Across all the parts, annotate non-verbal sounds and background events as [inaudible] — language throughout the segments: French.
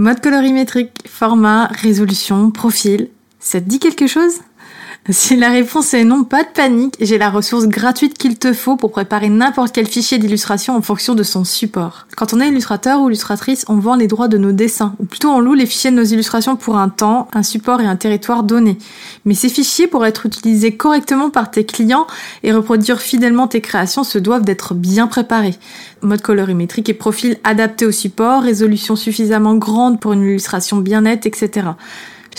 Mode colorimétrique, format, résolution, profil, ça te dit quelque chose? Si la réponse est non, pas de panique, j'ai la ressource gratuite qu'il te faut pour préparer n'importe quel fichier d'illustration en fonction de son support. Quand on est illustrateur ou illustratrice, on vend les droits de nos dessins, ou plutôt on loue les fichiers de nos illustrations pour un temps, un support et un territoire donné. Mais ces fichiers, pour être utilisés correctement par tes clients et reproduire fidèlement tes créations, se doivent d'être bien préparés. Mode colorimétrique et profil adapté au support, résolution suffisamment grande pour une illustration bien nette, etc.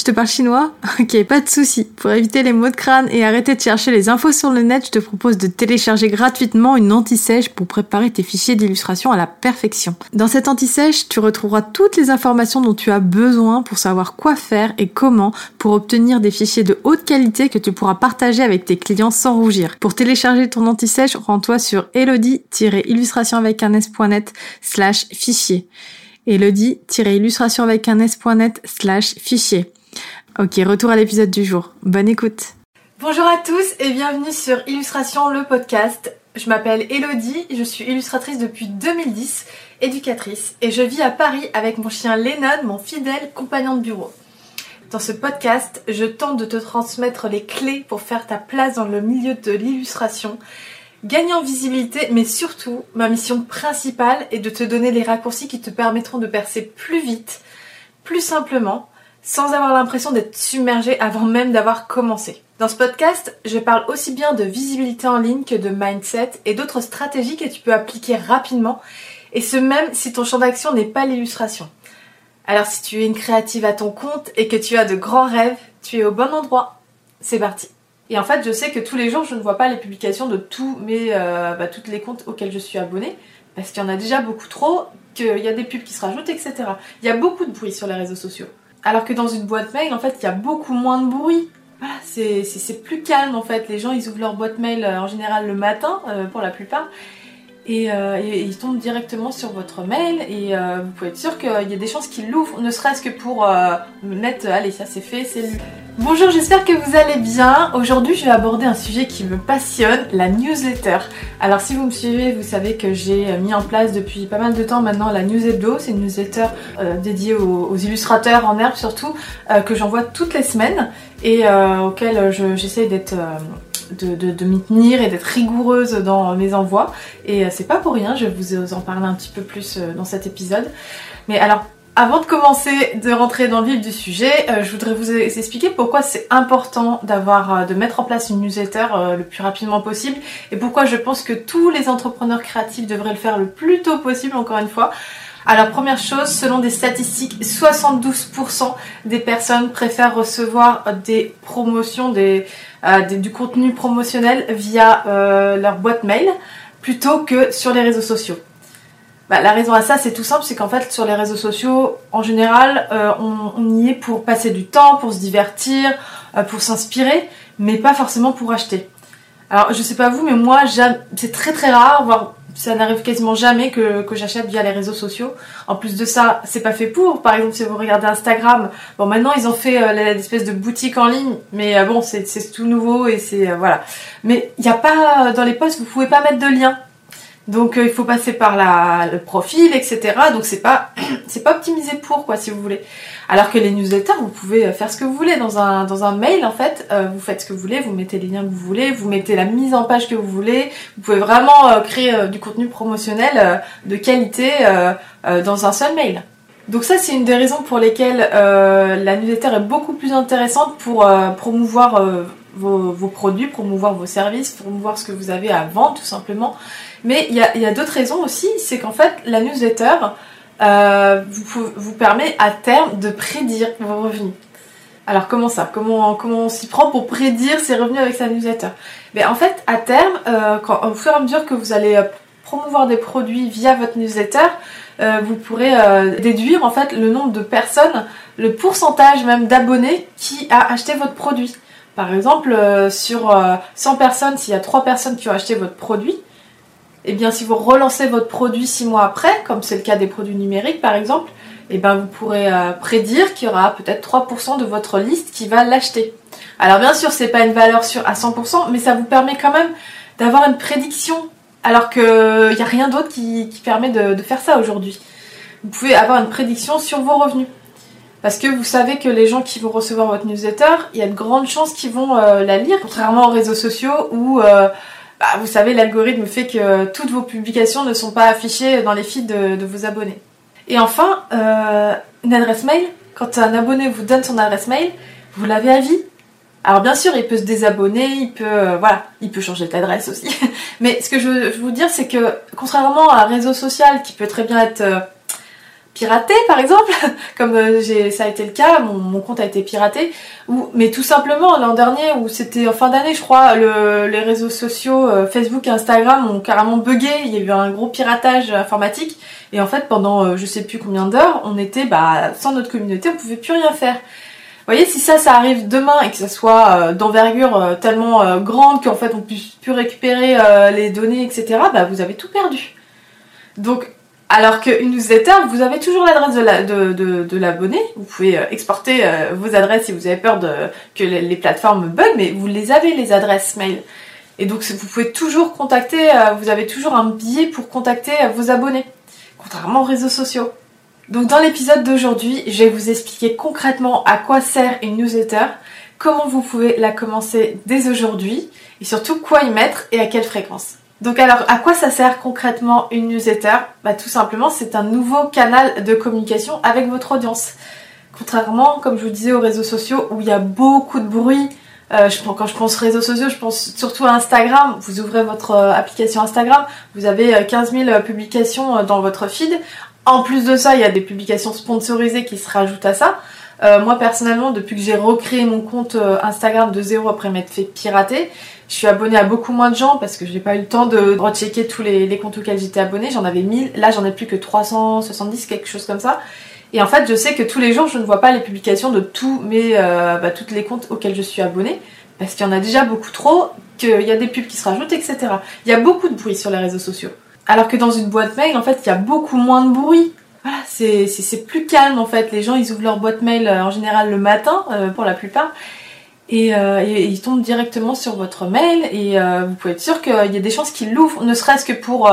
Je te parle chinois [laughs] Ok, pas de souci. Pour éviter les mots de crâne et arrêter de chercher les infos sur le net, je te propose de télécharger gratuitement une anti-sèche pour préparer tes fichiers d'illustration à la perfection. Dans cette anti-sèche, tu retrouveras toutes les informations dont tu as besoin pour savoir quoi faire et comment pour obtenir des fichiers de haute qualité que tu pourras partager avec tes clients sans rougir. Pour télécharger ton anti-sèche, rends-toi sur elodie-illustration avec un s.net slash fichier. Elodie-illustration avec un s.net slash fichier. Ok, retour à l'épisode du jour. Bonne écoute. Bonjour à tous et bienvenue sur Illustration le podcast. Je m'appelle Elodie, je suis illustratrice depuis 2010, éducatrice et je vis à Paris avec mon chien Lennon, mon fidèle compagnon de bureau. Dans ce podcast, je tente de te transmettre les clés pour faire ta place dans le milieu de l'illustration, gagner en visibilité, mais surtout, ma mission principale est de te donner les raccourcis qui te permettront de percer plus vite, plus simplement sans avoir l'impression d'être submergé avant même d'avoir commencé. Dans ce podcast, je parle aussi bien de visibilité en ligne que de mindset et d'autres stratégies que tu peux appliquer rapidement, et ce même si ton champ d'action n'est pas l'illustration. Alors si tu es une créative à ton compte et que tu as de grands rêves, tu es au bon endroit. C'est parti. Et en fait, je sais que tous les jours, je ne vois pas les publications de tous mes, euh, bah, toutes les comptes auxquels je suis abonnée, parce qu'il y en a déjà beaucoup trop, qu'il y a des pubs qui se rajoutent, etc. Il y a beaucoup de bruit sur les réseaux sociaux. Alors que dans une boîte mail, en fait, il y a beaucoup moins de bruit. Voilà, c'est plus calme en fait. Les gens, ils ouvrent leur boîte mail euh, en général le matin, euh, pour la plupart. Euh, et, ils tombent directement sur votre mail et vous pouvez être sûr qu'il y a des chances qu'ils l'ouvrent, ne serait-ce que pour mettre allez ça c'est fait, c'est lu. Bonjour, j'espère que vous allez bien. Aujourd'hui, je vais aborder un sujet qui me passionne, la newsletter. Alors, si vous me suivez, vous savez que j'ai mis en place depuis pas mal de temps maintenant la News Hebdo. C'est une newsletter euh, dédiée aux, illustrateurs en herbe surtout, euh, que j'envoie toutes les semaines et euh, auquel j'essaye d'être de, m'y tenir et d'être rigoureuse dans mes envois. Et c'est pas pour rien, je vais vous en parler un petit peu plus dans cet épisode. Mais alors, avant de commencer de rentrer dans le vif du sujet, euh, je voudrais vous expliquer pourquoi c'est important d'avoir euh, de mettre en place une newsletter euh, le plus rapidement possible et pourquoi je pense que tous les entrepreneurs créatifs devraient le faire le plus tôt possible encore une fois. Alors première chose, selon des statistiques, 72% des personnes préfèrent recevoir des promotions, des, du contenu promotionnel via leur boîte mail plutôt que sur les réseaux sociaux. Bah, la raison à ça, c'est tout simple, c'est qu'en fait, sur les réseaux sociaux, en général, euh, on, y est pour passer du temps, pour se divertir, euh, pour s'inspirer, mais pas forcément pour acheter. Alors, je sais pas vous, mais moi, c'est très très rare, voire ça n'arrive quasiment jamais que, j'achète via les réseaux sociaux. En plus de ça, c'est pas fait pour. Par exemple, si vous regardez Instagram, bon, maintenant ils ont fait euh, l'espèce de boutique en ligne, mais bon, c'est tout nouveau et c'est voilà. Mais il n'y a pas dans les posts, vous pouvez pas mettre de lien. Donc euh, il faut passer par la, le profil, etc. Donc c'est pas [clears throat] c'est pas optimisé pour quoi si vous voulez. Alors que les newsletters, vous pouvez euh, faire ce que vous voulez dans un dans un mail en fait. Euh, vous faites ce que vous voulez, vous mettez les liens que vous voulez, vous mettez la mise en page que vous voulez. Vous pouvez vraiment créer du contenu promotionnel de qualité dans un seul mail. Donc ça c'est une des raisons pour lesquelles la newsletter est beaucoup plus intéressante pour promouvoir vos, produits, promouvoir vos services, promouvoir ce que vous avez à vendre tout simplement. Mais il y a, d'autres raisons aussi, c'est qu'en fait la newsletter euh, vous, vous permet à terme de prédire vos revenus. Alors comment ça? Comment, comment on s'y prend pour prédire ses revenus avec sa newsletter? Mais En fait, à terme, euh, au fur et à mesure que vous allez euh, promouvoir des produits via votre newsletter, vous pourrez déduire en fait le nombre de personnes, le pourcentage même d'abonnés qui a acheté votre produit. Par exemple, sur 100 personnes, s'il y a 3 personnes qui ont acheté votre produit, et eh bien si vous relancez votre produit six mois après, comme c'est le cas des produits numériques par exemple, et eh bien vous pourrez euh, prédire qu'il y aura peut-être 3% de votre liste qui va l'acheter. Alors bien sûr, c'est pas une valeur sûre à 100%, mais ça vous permet quand même d'avoir une prédiction, alors qu'il n'y a rien d'autre qui, permet de, faire ça aujourd'hui. vous pouvez avoir une prédiction sur vos revenus. Parce que vous savez que les gens qui vont recevoir votre newsletter, il y a de grandes chances qu'ils vont euh, la lire, contrairement aux réseaux sociaux où, euh, bah, vous savez, l'algorithme fait que toutes vos publications ne sont pas affichées dans les feeds de, vos abonnés. Et enfin, euh, une adresse mail. Quand un abonné vous donne son adresse mail, vous l'avez à vie. Alors bien sûr, il peut se désabonner, il peut, voilà, il peut changer d'adresse aussi. [laughs] Mais ce que je veux vous dire, c'est que contrairement à un réseau social qui peut très bien être piraté par exemple, [laughs] comme euh, ça a été le cas, mon, compte a été piraté, mais tout simplement l'an dernier, ou c'était en fin d'année je crois, les réseaux sociaux euh, Facebook et Instagram ont carrément bugué, il y a eu un gros piratage informatique, et en fait pendant euh, je sais plus combien d'heures, on était, bah, sans notre communauté, on pouvait plus rien faire. Vous voyez, si ça, ça arrive demain et que ça soit d'envergure tellement grande qu'en fait on puisse plus récupérer les données, etc., bah vous avez tout perdu. Donc alors qu'une newsletter, vous avez toujours l'adresse de l'abonné. vous pouvez euh, exporter euh, vos adresses si vous avez peur que les, plateformes bug, mais vous les avez, les adresses mail. Et donc vous pouvez toujours contacter, euh, vous avez toujours un billet pour contacter vos abonnés, contrairement aux réseaux sociaux. Donc dans l'épisode d'aujourd'hui, je vais vous expliquer concrètement à quoi sert une newsletter, comment vous pouvez la commencer dès aujourd'hui, et surtout quoi y mettre et à quelle fréquence. Donc alors, à quoi ça sert concrètement une newsletter Bah tout simplement, c'est un nouveau canal de communication avec votre audience. Contrairement, comme je vous disais, aux réseaux sociaux où il y a beaucoup de bruit. Euh, quand je pense réseaux sociaux, je pense surtout à Instagram. Vous ouvrez votre euh, application Instagram, vous avez 15 euh, 000 publications dans votre feed. En plus de ça, il y a des publications sponsorisées qui se rajoutent à ça. Moi personnellement, depuis que j'ai recréé mon compte Instagram de zéro après m'être fait pirater, je suis abonnée à beaucoup moins de gens parce que j'ai pas eu le temps de rechecker tous les, comptes auxquels j'étais abonnée. J'en avais 1000. Là, j'en ai plus que 370, quelque chose comme ça. Et en fait, je sais que tous les jours, je ne vois pas les publications de tous mes, euh, bah, toutes les comptes auxquels je suis abonnée parce qu'il y en a déjà beaucoup trop, qu'il y a des pubs qui se rajoutent, etc. Il y a beaucoup de bruit sur les réseaux sociaux. Alors que dans une boîte mail, en fait, il y a beaucoup moins de bruit. Voilà, c'est plus calme en fait. Les gens, ils ouvrent leur boîte mail euh, en général le matin, euh, pour la plupart. Euh, et, il tombe directement sur votre mail et vous pouvez être sûr qu'il y a des chances qu'il l'ouvrent, ne serait-ce que pour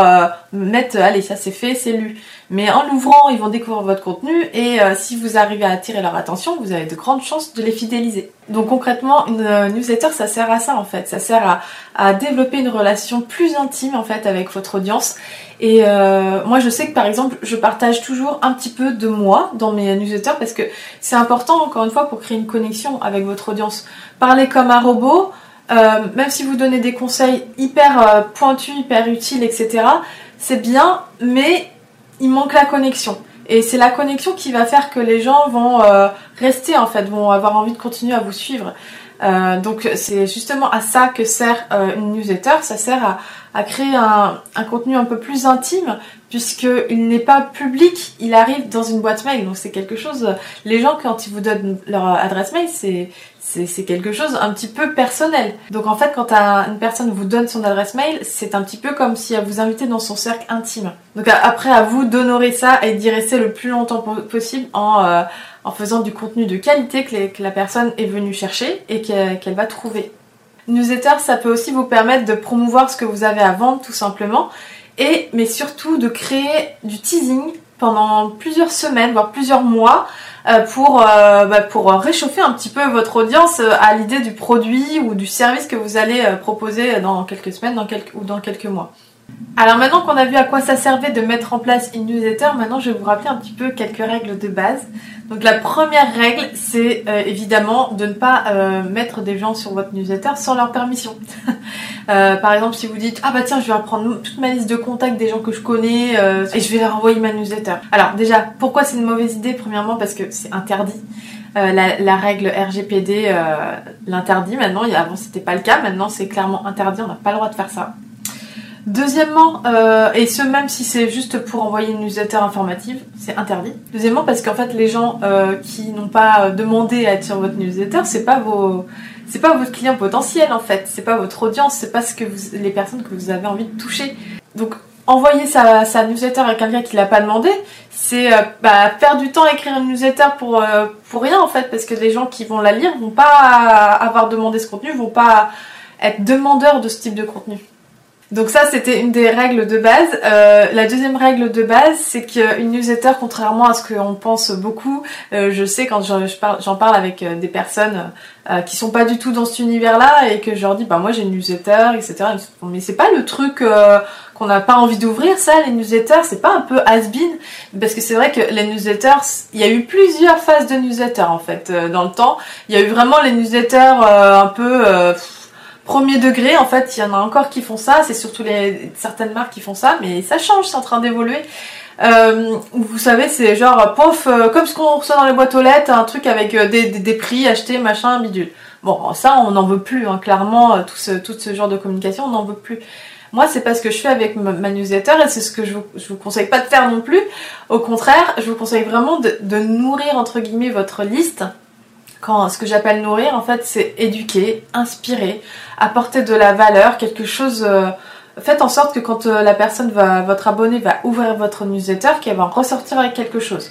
mettre allez ça c'est fait, c'est lu. Mais en l'ouvrant, ils vont découvrir votre contenu et si vous arrivez à attirer leur attention, vous avez de grandes chances de les fidéliser. Donc concrètement, une newsletter, ça sert à ça en fait, ça sert à, à développer une relation plus intime en fait avec votre audience. Et moi, je sais que par exemple, je partage toujours un petit peu de moi dans mes newsletters parce que c'est important encore une fois pour créer une connexion avec votre audience parler comme un robot, euh, même si vous donnez des conseils hyper euh, pointus, hyper utiles, etc., c'est bien, mais il manque la connexion. Et c'est la connexion qui va faire que les gens vont euh, rester, en fait, vont avoir envie de continuer à vous suivre. donc c'est justement à ça que sert une newsletter, ça sert à, créer un, contenu un peu plus intime, puisqu'il n'est pas public, il arrive dans une boîte mail. Donc c'est quelque chose, les gens quand ils vous donnent leur adresse mail, c'est c'est quelque chose un petit peu personnel. Donc en fait, quand une personne vous donne son adresse mail, c'est un petit peu comme si elle vous invitait dans son cercle intime. Donc après, à vous d'honorer ça et d'y rester le plus longtemps possible en, euh, en faisant du contenu de qualité que, la personne est venue chercher et qu'elle va trouver. Newsletter, ça peut aussi vous permettre de promouvoir ce que vous avez à vendre tout simplement et mais surtout de créer du teasing pendant plusieurs semaines, voire plusieurs mois, euh, pour, euh, bah, pour réchauffer un petit peu votre audience euh, à l'idée du produit ou du service que vous allez proposer dans quelques semaines dans quelques, ou dans quelques mois. Alors maintenant qu'on a vu à quoi ça servait de mettre en place une newsletter, maintenant je vais vous rappeler un petit peu quelques règles de base. Donc la première règle, c'est euh, évidemment de ne pas euh, mettre des gens sur votre newsletter sans leur permission. [laughs] Euh, par exemple, si vous dites ah bah tiens, je vais reprendre toute ma liste de contacts des gens que je connais et je vais leur envoyer ma newsletter. Alors déjà, pourquoi c'est une mauvaise idée Premièrement parce que c'est interdit. La, la, règle RGPD l'interdit maintenant. Avant c'était pas le cas, maintenant c'est clairement interdit. On n'a pas le droit de faire ça. Deuxièmement, euh, et ce même si c'est juste pour envoyer une newsletter informative, c'est interdit. Deuxièmement, parce qu'en fait, les gens euh, qui n'ont pas demandé à être sur votre newsletter, c'est pas vos, c'est pas votre client potentiel en fait, c'est pas votre audience, c'est pas ce que vous, les personnes que vous avez envie de toucher. Donc, envoyer sa, newsletter à quelqu'un qui l'a pas demandé, c'est euh, bah, perdre du temps à écrire une newsletter pour pour rien en fait, parce que les gens qui vont la lire vont pas avoir demandé ce contenu, vont pas être demandeurs de ce type de contenu. Donc ça, c'était une des règles de base. Euh, la deuxième règle de base, c'est qu'une newsletter, contrairement à ce qu'on pense beaucoup, euh, je sais quand j'en parle, parle, avec euh, des personnes euh, qui sont pas du tout dans cet univers-là et que je leur dis, bah moi j'ai une newsletter, etc. Mais c'est pas le truc qu'on n'a pas envie d'ouvrir, ça, les newsletters, c'est pas un peu has-been Parce que c'est vrai que les newsletters, il y a eu plusieurs phases de newsletters en fait dans le temps. Il y a eu vraiment les newsletters un peu premier degré, en fait, il y en a encore qui font ça, c'est surtout les certaines marques qui font ça, mais ça change, c'est en train d'évoluer. Euh, vous savez, c'est genre, pof, euh, comme ce qu'on reçoit dans les boîtes aux lettres, un truc avec euh, des, prix achetés, machin, bidule. Bon, ça, on n'en veut plus, hein, clairement, tout ce, tout ce genre de communication, on n'en veut plus. Moi, c'est pas ce que je fais avec ma, newsletter et c'est ce que je vous, vous conseille pas de faire non plus. Au contraire, je vous conseille vraiment de nourrir, entre guillemets, votre liste quand ce que j'appelle nourrir, en fait, c'est éduquer, inspirer, apporter de la valeur, quelque chose. Euh, faites en sorte que quand euh, la personne va, votre abonné va ouvrir votre newsletter, qu'elle va ressortir avec quelque chose.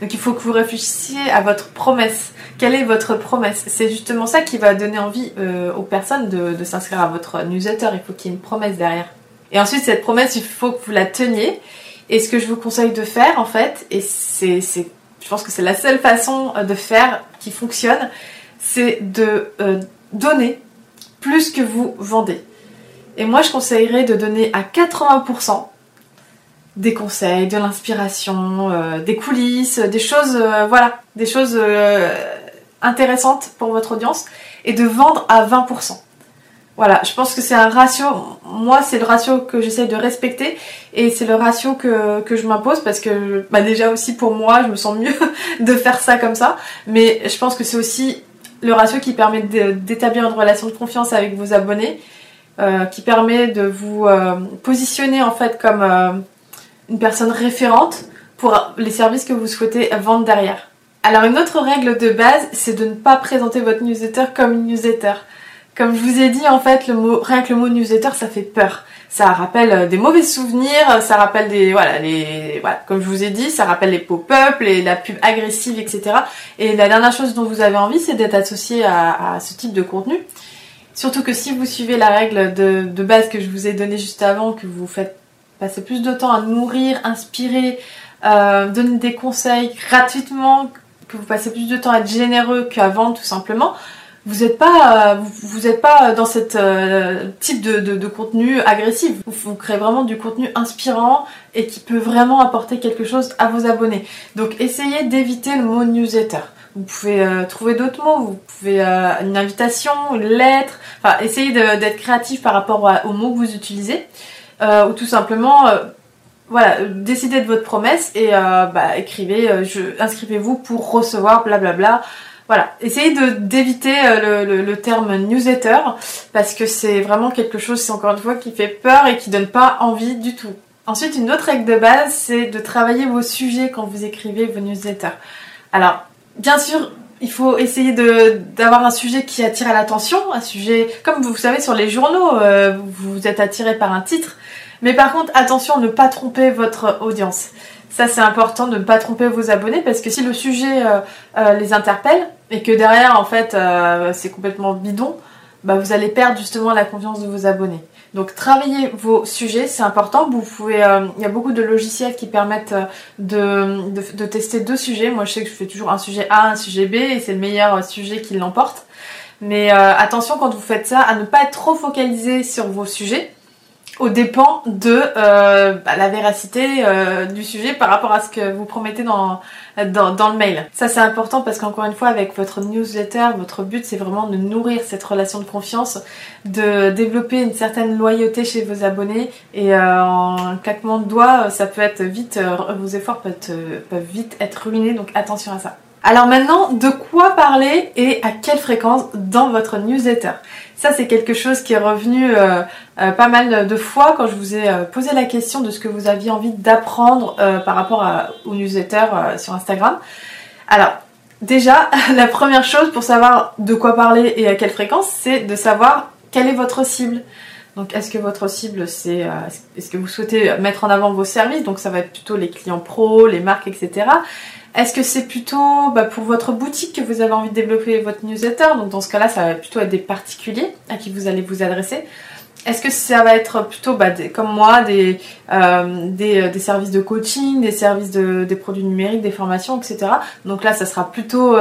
Donc il faut que vous réfléchissiez à votre promesse. Quelle est votre promesse? C'est justement ça qui va donner envie euh, aux personnes de, de s'inscrire à votre newsletter. Il faut qu'il y ait une promesse derrière. Et ensuite, cette promesse, il faut que vous la teniez. Et ce que je vous conseille de faire, en fait, et c'est je pense que c'est la seule façon euh, de faire fonctionne, c'est de euh, donner plus que vous vendez. Et moi, je conseillerais de donner à 80% des conseils, de l'inspiration, euh, des coulisses, des choses, voilà, des choses intéressantes pour votre audience, et de vendre à 20%. Voilà, je pense que c'est un ratio, moi c'est le ratio que j'essaie de respecter et c'est le ratio que, que je m'impose parce que bah déjà aussi pour moi je me sens mieux [laughs] de faire ça comme ça, mais je pense que c'est aussi le ratio qui permet d'établir une relation de confiance avec vos abonnés, euh, qui permet de vous euh, positionner en fait comme euh, une personne référente pour les services que vous souhaitez vendre derrière. Alors une autre règle de base, c'est de ne pas présenter votre newsletter comme une newsletter. Comme je vous ai dit, en fait, le mot, rien que le mot newsletter, ça fait peur. Ça rappelle euh, des mauvais souvenirs, ça rappelle des, voilà, les, voilà, comme je vous ai dit, ça rappelle les pop-up, les, la pub agressive, etc. Et la dernière chose dont vous avez envie, c'est d'être associé à, ce type de contenu. Surtout que si vous suivez la règle de, base que je vous ai donnée juste avant, que vous faites passer plus de temps à nourrir, inspirer, euh, donner des conseils gratuitement, que vous passez plus de temps à être généreux vendre tout simplement, vous n'êtes pas, vous, êtes pas dans cette euh, type de, de, contenu agressif. Vous, créez vraiment du contenu inspirant et qui peut vraiment apporter quelque chose à vos abonnés. Donc essayez d'éviter le mot newsletter. Vous pouvez euh, trouver d'autres mots, vous pouvez euh, une invitation, une lettre. Enfin, essayez d'être créatif par rapport aux mots que vous utilisez, ou tout simplement voilà, décidez de votre promesse et bah, écrivez, inscrivez-vous pour recevoir blablabla voilà, essayez d'éviter euh, le, le, terme newsletter parce que c'est vraiment quelque chose, encore une fois, qui fait peur et qui donne pas envie du tout. Ensuite, une autre règle de base, c'est de travailler vos sujets quand vous écrivez vos newsletters. Alors, bien sûr, il faut essayer d'avoir un sujet qui attire l'attention, un sujet comme vous savez sur les journaux, euh, vous êtes attiré par un titre. Mais par contre, attention, ne pas tromper votre audience. Ça, c'est important de ne pas tromper vos abonnés parce que si le sujet euh, euh, les interpelle et que derrière, en fait, euh, c'est complètement bidon, bah, vous allez perdre justement la confiance de vos abonnés. Donc, travaillez vos sujets, c'est important. Vous pouvez, il y a beaucoup de logiciels qui permettent de, de, tester deux sujets. Moi, je sais que je fais toujours un sujet A, un sujet B, et c'est le meilleur sujet qui l'emporte. Mais attention quand vous faites ça à ne pas être trop focalisé sur vos sujets au dépend de euh, bah, la véracité euh, du sujet par rapport à ce que vous promettez dans, dans, le mail. Ça c'est important parce qu'encore une fois avec votre newsletter, votre but c'est vraiment de nourrir cette relation de confiance, de développer une certaine loyauté chez vos abonnés et euh, en claquement de doigts ça peut être vite, vos efforts peuvent, peuvent vite être ruinés donc attention à ça. Alors maintenant, de quoi parler et à quelle fréquence dans votre newsletter? Ça, c'est quelque chose qui est revenu euh, euh, pas mal de fois quand je vous ai euh, posé la question de ce que vous aviez envie d'apprendre par rapport à, aux newsletters sur Instagram. Alors, déjà, [laughs] la première chose pour savoir de quoi parler et à quelle fréquence, c'est de savoir quelle est votre cible. Donc, est-ce que votre cible, c'est, est-ce que vous souhaitez mettre en avant vos services? Donc, ça va être plutôt les clients pros, les marques, etc. Est-ce que c'est plutôt bah, pour votre boutique que vous avez envie de développer votre newsletter? Donc dans ce cas-là, ça va plutôt être des particuliers à qui vous allez vous adresser. est-ce que ça va être plutôt bah, comme moi des, des, services de coaching, des services de, des produits numériques, des formations, etc. Donc là, ça sera plutôt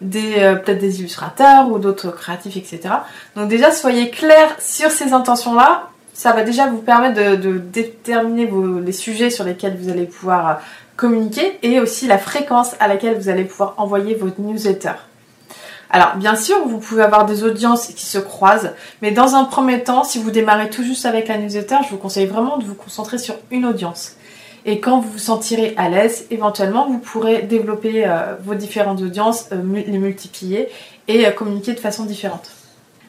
des peut-être des illustrateurs ou d'autres créatifs, etc. Donc déjà, soyez clair sur ces intentions-là. Ça va déjà vous permettre de, déterminer les sujets sur lesquels vous allez pouvoir communiquer et aussi la fréquence à laquelle vous allez pouvoir envoyer votre newsletter. Alors bien sûr, vous pouvez avoir des audiences qui se croisent, mais dans un premier temps, si vous démarrez tout juste avec la newsletter, je vous conseille vraiment de vous concentrer sur une audience. Et quand vous vous sentirez à l'aise, éventuellement, vous pourrez développer euh, vos différentes audiences, euh, les multiplier et euh, communiquer de façon différente.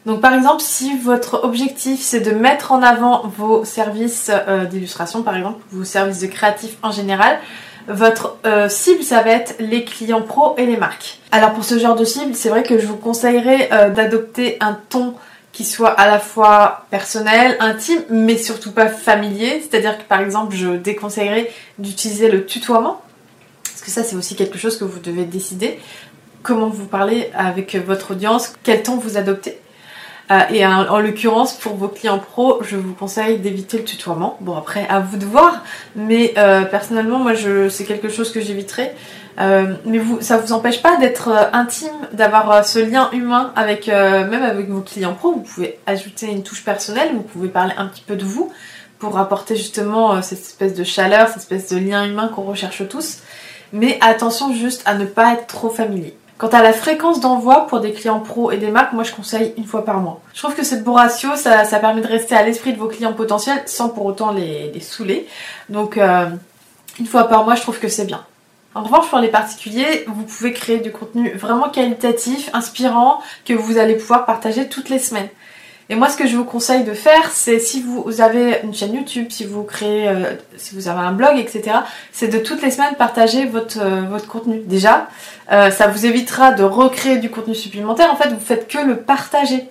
Donc par exemple, si votre objectif c'est de mettre en avant vos services d'illustration, par exemple, vos services de créatif en général, votre euh, cible, ça va être les clients pro et les marques. Alors pour ce genre de cible, c'est vrai que je vous conseillerais euh, d'adopter un ton qui soit à la fois personnel, intime, mais surtout pas familier. C'est-à-dire que par exemple, je déconseillerais d'utiliser le tutoiement. Parce que ça, c'est aussi quelque chose que vous devez décider. Comment vous parlez avec votre audience, quel ton vous adoptez? Euh, et en, l'occurrence, pour vos clients pro, je vous conseille d'éviter le tutoiement. Bon, après, à vous de voir, mais euh, personnellement, moi, je, c'est quelque chose que j'éviterai. Euh, mais vous, ça vous empêche pas d'être intime, d'avoir ce lien humain avec même avec vos clients pro. Vous pouvez ajouter une touche personnelle, vous pouvez parler un petit peu de vous pour apporter justement cette espèce de chaleur, cette espèce de lien humain qu'on recherche tous. Mais attention juste à ne pas être trop familier. Quant à la fréquence d'envoi pour des clients pro et des marques, moi je conseille une fois par mois. Je trouve que cette bon ratio, ça, permet de rester à l'esprit de vos clients potentiels sans pour autant les, saouler. Donc euh, une fois par mois, je trouve que c'est bien. En revanche, pour les particuliers, vous pouvez créer du contenu vraiment qualitatif, inspirant, que vous allez pouvoir partager toutes les semaines. Et moi, ce que je vous conseille de faire, c'est si vous avez une chaîne YouTube, si vous créez, euh, si vous avez un blog, etc., c'est de toutes les semaines partager votre, euh, votre contenu. Déjà, euh, ça vous évitera de recréer du contenu supplémentaire. En fait, vous faites que le partager.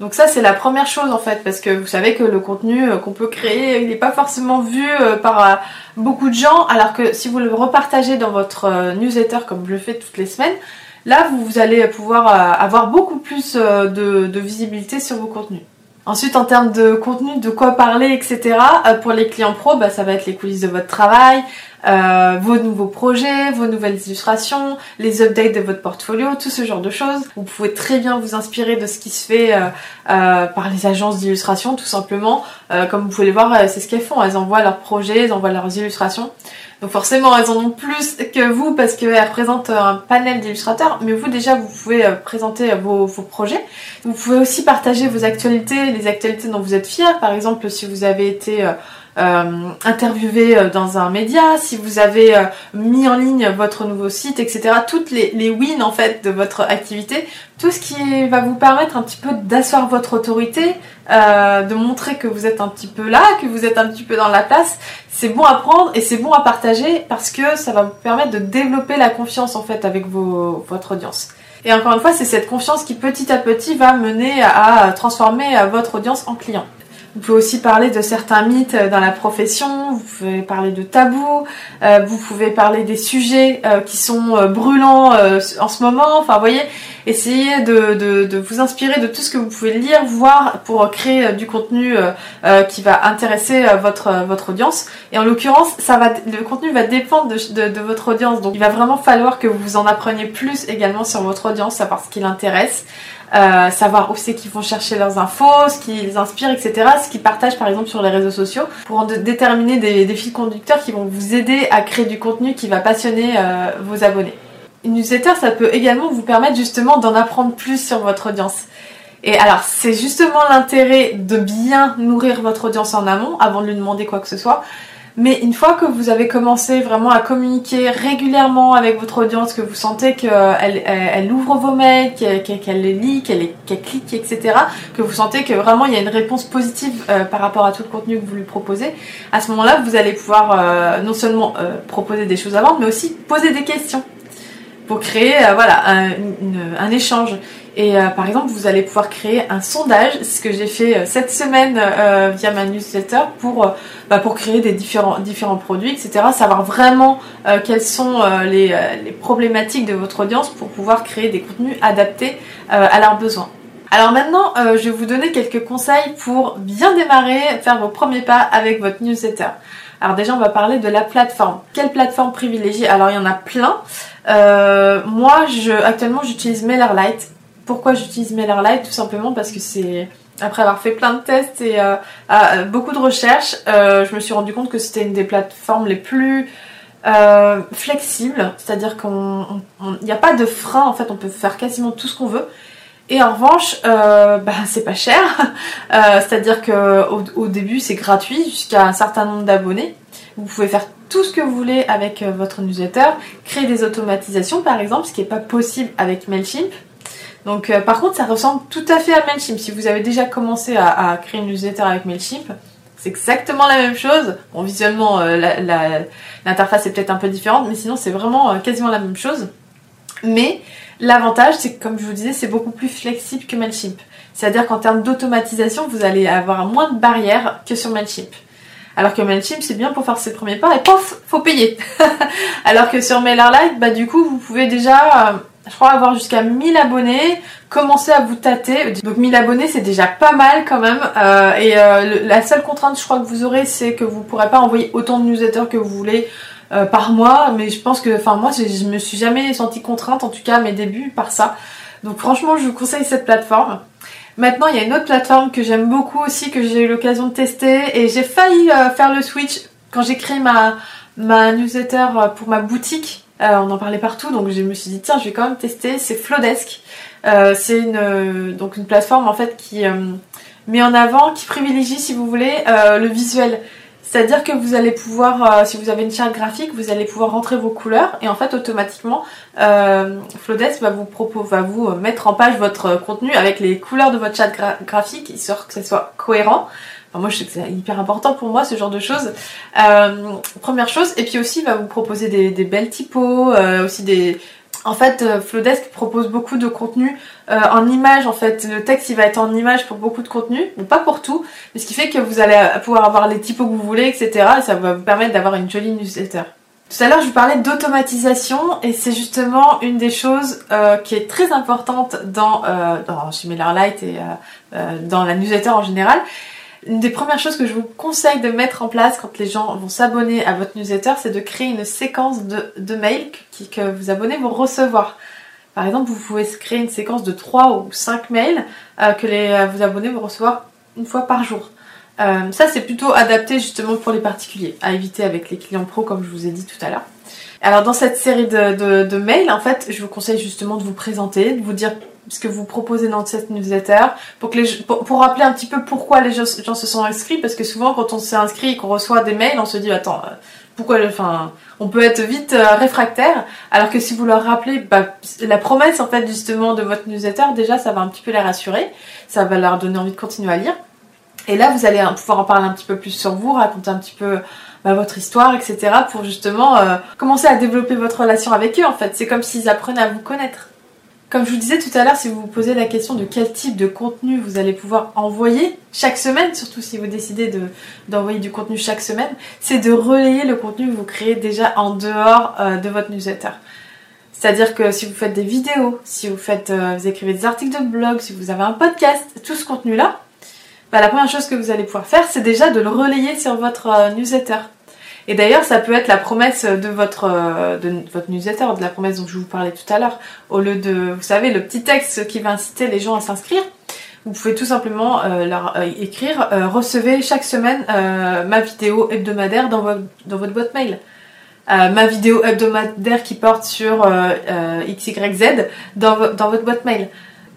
Donc ça, c'est la première chose en fait, parce que vous savez que le contenu qu'on peut créer, il n'est pas forcément vu par beaucoup de gens, alors que si vous le repartagez dans votre newsletter comme je le fais toutes les semaines, Là, vous, allez pouvoir euh, avoir beaucoup plus euh, de, visibilité sur vos contenus. Ensuite, en termes de contenu, de quoi parler, etc. Euh, pour les clients pro, bah, ça va être les coulisses de votre travail, vos nouveaux projets, vos nouvelles illustrations, les updates de votre portfolio, tout ce genre de choses. Vous pouvez très bien vous inspirer de ce qui se fait par les agences d'illustration, tout simplement. comme vous pouvez le voir, c'est ce qu'elles font. Elles envoient leurs projets, elles envoient leurs illustrations. Donc forcément, elles en ont plus que vous parce qu'elles présentent un panel d'illustrateurs. Mais vous déjà, vous pouvez euh, présenter vos, projets. Vous pouvez aussi partager vos actualités, les actualités dont vous êtes fiers. Par exemple, si vous avez été euh, euh, interviewé euh, dans un média, si vous avez euh, mis en ligne votre nouveau site, etc. Toutes les, les wins en fait de votre activité, tout ce qui va vous permettre un petit peu d'asseoir votre autorité, euh, de montrer que vous êtes un petit peu là, que vous êtes un petit peu dans la place, c'est bon à prendre et c'est bon à partager parce que ça va vous permettre de développer la confiance en fait avec vos, votre audience. Et encore une fois, c'est cette confiance qui petit à petit va mener à transformer votre audience en client. Vous pouvez aussi parler de certains mythes euh, dans la profession, vous pouvez parler de tabous, euh, vous pouvez parler des sujets euh, qui sont brûlants en ce moment. Enfin, vous voyez, essayez de, vous inspirer de tout ce que vous pouvez lire, voir pour créer du contenu qui va intéresser votre, votre audience. Et en l'occurrence, ça va, le contenu va dépendre de, de votre audience. Donc, il va vraiment falloir que vous en appreniez plus également sur votre audience, savoir ce qui l'intéresse. Euh, savoir où c'est qu'ils vont chercher leurs infos, ce qui les inspire, etc. Ce qu'ils partagent par exemple sur les réseaux sociaux pour déterminer des, fils conducteurs qui vont vous aider à créer du contenu qui va passionner euh, vos abonnés. Une newsletter, ça peut également vous permettre justement d'en apprendre plus sur votre audience. Et alors, c'est justement l'intérêt de bien nourrir votre audience en amont avant de lui demander quoi que ce soit. Mais une fois que vous avez commencé vraiment à communiquer régulièrement avec votre audience, que vous sentez qu'elle elle, ouvre vos mails, qu'elle les lit, qu'elle clique, etc., que vous sentez que vraiment il y a une réponse positive euh, par rapport à tout le contenu que vous lui proposez, à ce moment-là, vous allez pouvoir euh, non seulement euh, proposer des choses à vendre, mais aussi poser des questions pour créer voilà un échange. Et euh, par exemple, vous allez pouvoir créer un sondage, ce que j'ai fait euh, cette semaine euh, via ma newsletter pour, bah, pour créer des différents, différents produits, etc. Savoir vraiment quelles sont les, les, problématiques de votre audience pour pouvoir créer des contenus adaptés à leurs besoins. Alors maintenant, euh, je vais vous donner quelques conseils pour bien démarrer, faire vos premiers pas avec votre newsletter. Alors déjà, on va parler de la plateforme. Quelle plateforme privilégier? Alors il y en a plein. Euh, moi, je, actuellement, j'utilise MailerLite. Pourquoi j'utilise MailerLite Tout simplement parce que c'est après avoir fait plein de tests et euh, beaucoup de recherches, je me suis rendu compte que c'était une des plateformes les plus flexibles. C'est-à-dire qu'il n'y a pas de frein. En fait, on peut faire quasiment tout ce qu'on veut. Et en revanche, euh, bah, c'est pas cher. [laughs] Euh, c'est-à-dire que au, début, c'est gratuit jusqu'à un certain nombre d'abonnés. Vous pouvez faire tout ce que vous voulez avec euh, votre newsletter, créer des automatisations par exemple, ce qui n'est pas possible avec Mailchimp. Donc par contre, ça ressemble tout à fait à Mailchimp. Si vous avez déjà commencé à, créer une newsletter avec Mailchimp, c'est exactement la même chose. Bon, visuellement, l'interface est peut-être un peu différente, mais sinon, c'est vraiment quasiment la même chose. Mais L'avantage, c'est que comme je vous disais, c'est beaucoup plus flexible que Mailchimp. C'est-à-dire qu'en termes d'automatisation, vous allez avoir moins de barrières que sur Mailchimp. Alors que Mailchimp, c'est bien pour faire ses premiers pas et pof, faut payer. [laughs] Alors que sur MailerLite, bah du coup, vous pouvez déjà, euh, je crois, avoir jusqu'à 1000 abonnés, commencer à vous tâter. Donc 1000 abonnés, c'est déjà pas mal quand même. Euh, et euh, la seule contrainte, je crois, que vous aurez, c'est que vous pourrez pas envoyer autant de newsletters que vous voulez euh, par mois, mais je pense que, enfin moi, je, me suis jamais sentie contrainte, en tout cas à mes débuts, par ça. Donc franchement, je vous conseille cette plateforme. Maintenant, il y a une autre plateforme que j'aime beaucoup aussi, que j'ai eu l'occasion de tester, et j'ai failli euh, faire le switch quand j'ai créé ma, ma newsletter euh, pour ma boutique. On en parlait partout, donc je me suis dit tiens, je vais quand même tester. C'est Flowdesk. c'est une donc une plateforme en fait qui met en avant, qui privilégie, si vous voulez, le visuel. C'est-à-dire que vous allez pouvoir, euh, si vous avez une charte graphique, vous allez pouvoir rentrer vos couleurs et en fait automatiquement, euh, Flowdesk va vous, va vous euh, mettre en page votre contenu avec les couleurs de votre charte graphique, histoire que ça soit cohérent. Moi je sais que c'est hyper important pour moi ce genre de choses. Euh, première chose, et puis aussi il va vous proposer des, belles typos, aussi des, en fait, euh, Flowdesk propose beaucoup de contenu euh, en image. En fait, le texte il va être en image pour beaucoup de contenu, mais pas pour tout. Mais ce qui fait que vous allez pouvoir avoir les typos que vous voulez, etc. Et ça va vous permettre d'avoir une jolie newsletter. Tout à l'heure, je vous parlais d'automatisation et c'est justement une des choses euh, qui est très importante dans, dans chez et dans la newsletter en général une des premières choses que je vous conseille de mettre en place quand les gens vont s'abonner à votre newsletter, c'est de créer une séquence de, mails que, vos abonnés vont recevoir. Par exemple, vous pouvez créer une séquence de 3 ou 5 mails euh, que les, euh, vos abonnés vont recevoir une fois par jour. Euh, ça, c'est plutôt adapté justement pour les particuliers, à éviter avec les clients pro, comme je vous ai dit tout à l'heure. Alors, dans cette série de mails, en fait, je vous conseille justement de vous présenter, de vous dire ce que vous proposez dans cette newsletter pour rappeler un petit peu pourquoi les gens, se sont inscrits parce que souvent quand on s'est inscrit et qu'on reçoit des mails on se dit attends euh, pourquoi enfin on peut être vite euh, réfractaire alors que si vous leur rappelez bah, la promesse en fait justement de votre newsletter déjà ça va un petit peu les rassurer ça va leur donner envie de continuer à lire. Et là vous allez pouvoir en parler un petit peu plus sur vous raconter un petit peu bah, votre histoire etc pour justement euh, commencer à développer votre relation avec eux en fait. C'est comme s'ils apprenaient à vous connaître comme je vous disais tout à l'heure, si vous vous posez la question de quel type de contenu vous allez pouvoir envoyer chaque semaine, surtout si vous décidez d'envoyer du contenu chaque semaine, c'est de relayer le contenu que vous créez déjà en dehors euh, de votre newsletter. C'est-à-dire que si vous faites des vidéos, si vous faites, euh, vous écrivez des articles de blog, si vous avez un podcast, tout ce contenu-là, bah, la première chose que vous allez pouvoir faire, c'est déjà de le relayer sur votre euh, newsletter. Et d'ailleurs, ça peut être la promesse de votre, euh, de votre newsletter, de la promesse dont je vous parlais tout à l'heure. Au lieu de, vous savez, le petit texte qui va inciter les gens à s'inscrire, vous pouvez tout simplement euh, leur euh, écrire recevez chaque semaine ma vidéo hebdomadaire dans votre, dans votre boîte mail. ma vidéo hebdomadaire qui porte sur XYZ dans, dans votre boîte mail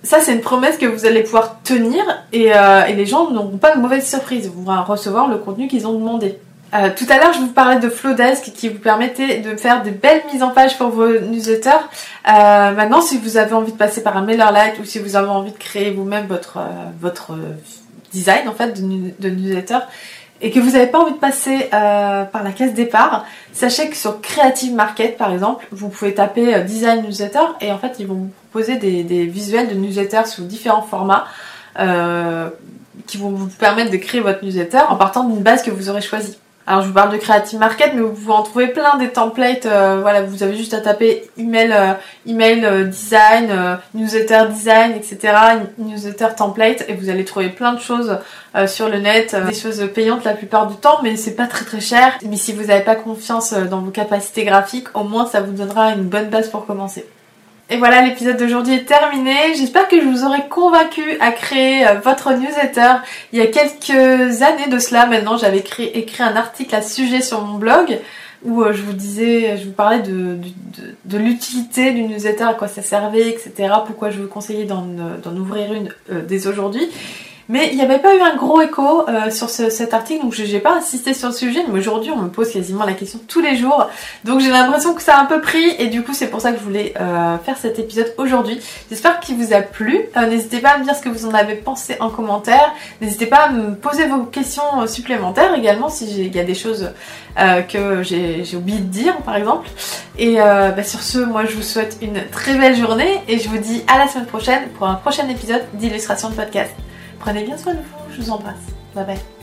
ça, c'est une promesse que vous allez pouvoir tenir et, et les gens n'auront pas de mauvaise surprise. Ils vont recevoir le contenu qu'ils ont demandé. Euh, tout à l'heure, je vous parlais de Flowdesk qui vous permettait de faire des belles mises en page pour vos newsletters. Euh, maintenant, si vous avez envie de passer par un MailerLite ou si vous avez envie de créer vous-même votre, euh, votre design en fait de, newsletter et que vous n'avez pas envie de passer par la case départ, sachez que sur Creative Market par exemple, vous pouvez taper design newsletter et en fait ils vont vous proposer des, des visuels de newsletter sous différents formats qui vont vous permettre de créer votre newsletter en partant d'une base que vous aurez choisie. Alors je vous parle de Creative Market, mais vous pouvez en trouver plein des templates. euh, voilà, vous avez juste à taper email, euh, email euh, design, newsletter design, etc. Newsletter template, et vous allez trouver plein de choses sur le net, des choses payantes la plupart du temps, mais c'est pas très très cher. Mais si vous n'avez pas confiance dans vos capacités graphiques, au moins ça vous donnera une bonne base pour commencer. Et voilà, l'épisode d'aujourd'hui est terminé. J'espère que je vous aurai convaincu à créer euh, votre newsletter. Il y a quelques années de cela, maintenant, j'avais écrit, un article à ce sujet sur mon blog où euh, je vous disais, je vous parlais de, l'utilité d'une newsletter, à quoi ça servait, etc. Pourquoi je vous conseillais d'en d'en ouvrir une euh, dès aujourd'hui. Mais il n'y avait pas eu un gros écho euh, sur ce- cet article, donc je n'ai pas insisté sur le sujet. Mais aujourd'hui, on me pose quasiment la question tous les jours. Donc j'ai l'impression que ça a un peu pris, et du coup, c'est pour ça que je voulais euh, faire cet épisode aujourd'hui. J'espère qu'il vous a plu. Euh, N'hésitez pas à me dire ce que vous en avez pensé en commentaire. N'hésitez pas à me poser vos questions euh, supplémentaires également si il y a des choses euh, que j'ai j'ai oublié de dire, par exemple. Et euh, bah, sur ce, moi, je vous souhaite une très belle journée, et je vous dis à la semaine prochaine pour un prochain épisode d'illustration de podcast. Prenez bien soin de vous, je vous embrasse. Bye bye.